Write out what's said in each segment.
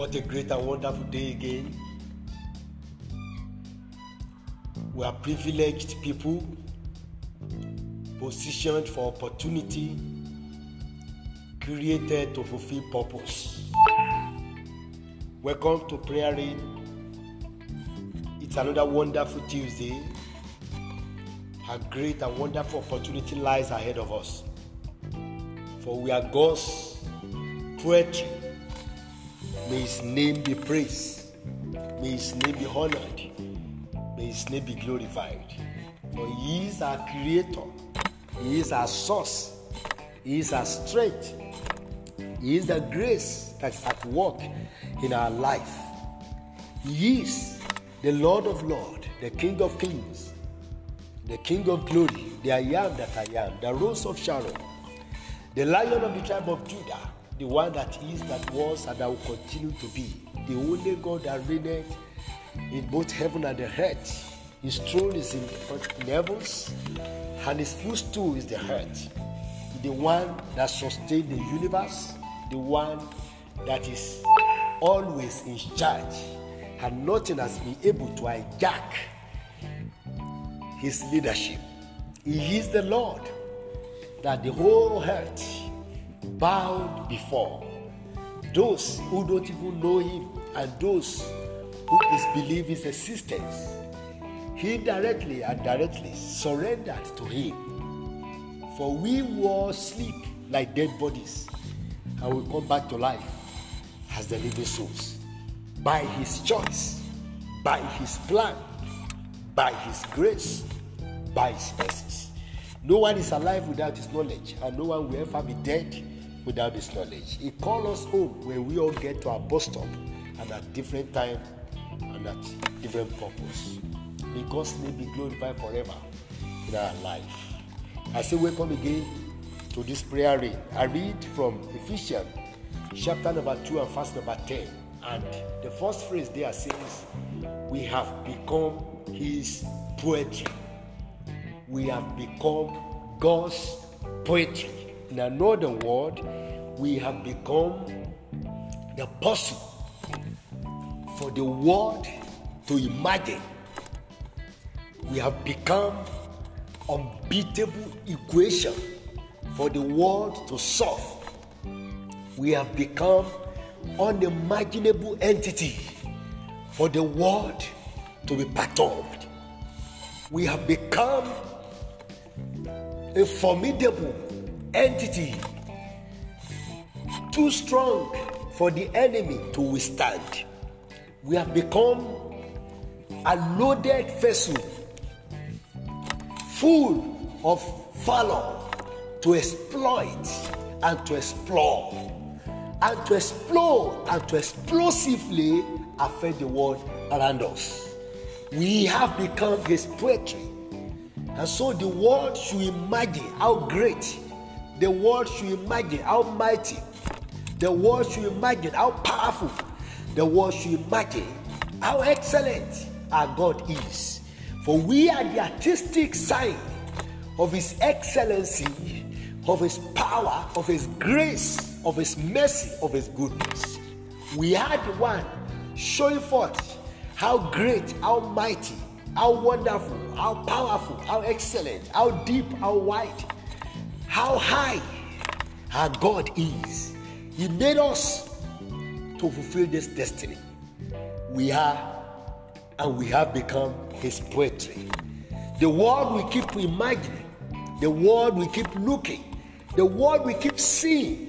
What a great and wonderful day again. We are privileged people, positioned for opportunity, created to fulfill purpose. Welcome to Prayer Rain. It's another wonderful Tuesday. A great and wonderful opportunity lies ahead of us. For we are God's poetry. May His name be praised. May His name be honored. May His name be glorified. For He is our Creator. He is our source. He is our strength. He is the grace that is at work in our life. He is the Lord of Lords, the King of Kings, the King of Glory, the I am that I am, the Rose of Sharon, the Lion of the tribe of Judah, the one that is, that was, and that will continue to be, the only God that reigneth in both heaven and the earth. His throne is in the heavens, and his footstool is the earth. The one that sustains the universe, the one that is always in charge, and nothing has been able to hijack his leadership. He is the Lord that the whole earth bowed before. Those who don't even know him and those who disbelieve his existence, he directly and directly surrendered to him. For we were asleep like dead bodies and we come back to life as the living souls by his choice, by his plan, by his grace, by his mercies. No one is alive without his knowledge, and no one will ever be dead without his knowledge. He calls us home when we all get to our bus stop at different time and at different purpose. May God's name be glorified forever in our life. I say welcome again to this prayer read. I read from Ephesians chapter number 2 and verse number 10. And the first phrase there says, We have become his poetry. We have become God's poetry. In another word, we have become the person for the world to imagine. We have become unbeatable equation for the world to solve. We have become unimaginable entity for the world to be perturbed. We have become a formidable entity too strong for the enemy to withstand. We have become a loaded vessel full of valor to exploit and to explore and to explode and to explosively affect the world around us. We have become his poetry. And so the world should imagine how great, the world should imagine how mighty, the world should imagine how powerful, the world should imagine how excellent our God is. For we are the artistic sign of his excellency, of his power, of his grace, of his mercy, of his goodness. We are the one showing forth how great, how mighty, how wonderful, how powerful, how excellent, how deep, how wide, how high our God is. He made us to fulfill this destiny. We are and we have become His poetry. The world we keep imagining, the world we keep looking, the world we keep seeing,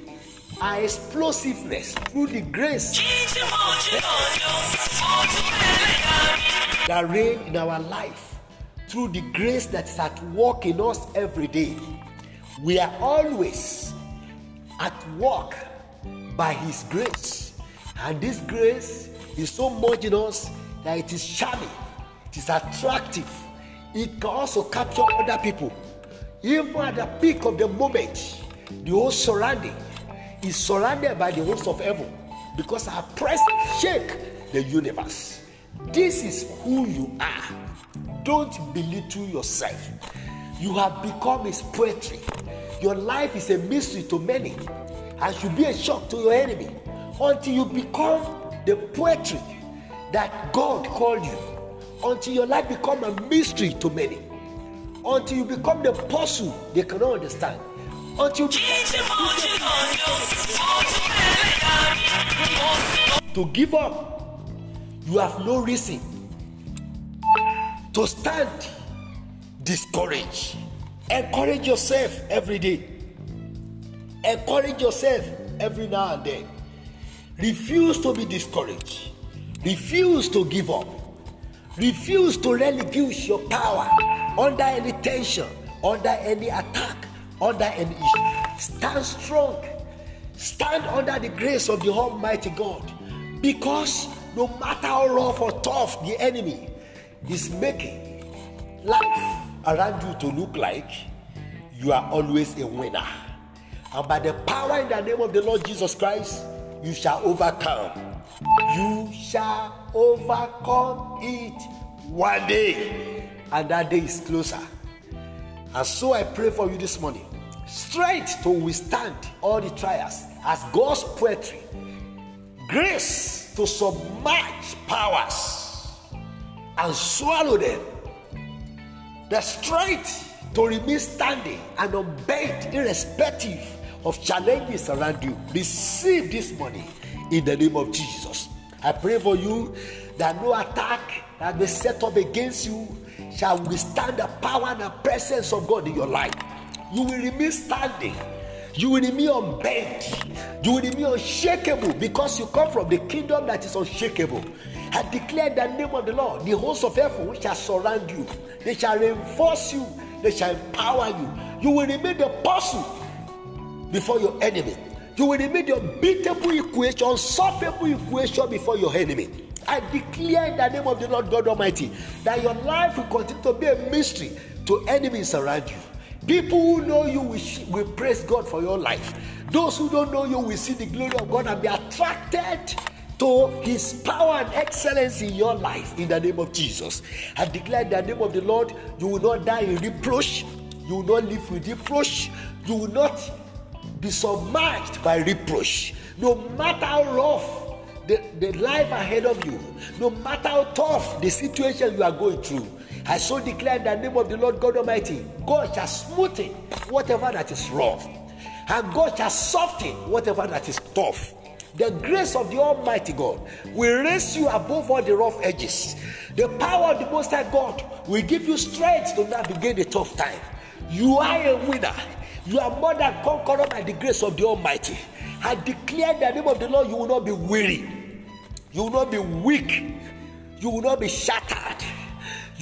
our explosiveness through the grace that reign in our life, through the grace that is at work in us every day. We are always at work by His grace, and this grace is so much in us that it is charming, it is attractive, it can also capture other people. Even at the peak of the moment, the whole surrounding is surrounded by the host of heaven because our presence shake the universe. This is who you are. Don't belittle yourself. You have become a poetry. Your life is a mystery to many and should be a shock to your enemy until you become the poetry that God called you until your life become a mystery to many. Until you become the person they cannot understand. Until you to give up, you have no reason to stand discouraged. Encourage yourself every day. Encourage yourself every now and then. Refuse to be discouraged. Refuse to give up. Refuse to relinquish your power under any tension, under any attack, under any issue. Stand strong. Stand under the grace of the Almighty God. Because no matter how rough or tough the enemy is making life around you to look like, you are always a winner. And by the power in the name of the Lord Jesus Christ, you shall overcome. You shall overcome it one day. And that day is closer. And so I pray for you this morning strength to withstand all the trials as God's poetry, grace to submerge powers and swallow them, the strength to remain standing and unbent irrespective of challenges around you. Receive this money in the name of Jesus. I pray for you that no attack that may set up against you shall withstand the power and the presence of God in your life. You will remain standing. You will remain unbent. You will remain unshakable because you come from the kingdom that is unshakable. I declare the name of the Lord. The hosts of heaven shall surround you. They shall reinforce you. They shall empower you. You will remain the person before your enemy. You will remain the unbeatable equation, unsolvable equation before your enemy. I declare in the name of the Lord God Almighty that your life will continue to be a mystery to enemies around you. People who know you will, will praise God for your life. Those who don't know you will see the glory of God and be attracted to his power and excellence in your life in the name of Jesus. I declare the name of the Lord, you will not die in reproach, you will not live with reproach, you will not be submerged by reproach. No matter how rough the, the life ahead of you, no matter how tough the situation you are going through, I so declare in the name of the Lord God Almighty, God shall smoothen whatever that is rough, and God shall soften whatever that is tough. The grace of the Almighty God will raise you above all the rough edges. The power of the Most High God will give you strength to navigate the tough time. You are a winner. You are more than conqueror by the grace of the Almighty. I declare in the name of the Lord, you will not be weary. You will not be weak. You will not be shattered.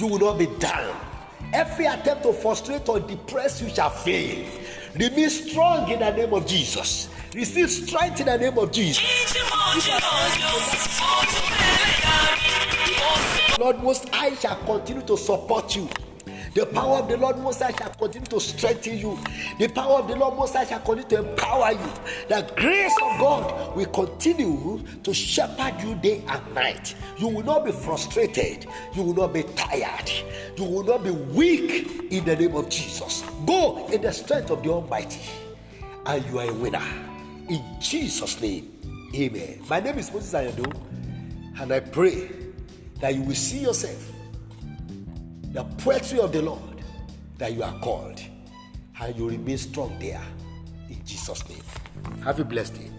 You will not be down. Every attempt to frustrate or depress you shall fail. Remain strong in the name of Jesus. Receive strength in the name of Jesus. Lord Most I shall continue to support you. The power of the Lord Most High shall continue to strengthen you. The power of the Lord Most High shall continue to empower you. The grace of God will continue to shepherd you day and night. You will not be frustrated. You will not be tired. You will not be weak in the name of Jesus. Go in the strength of the Almighty, and you are a winner. In Jesus' name, amen. My name is Moses Ayado, and I pray that you will see yourself the poetry of the Lord that you are called, and you remain strong there. In Jesus' name. Have a blessed day.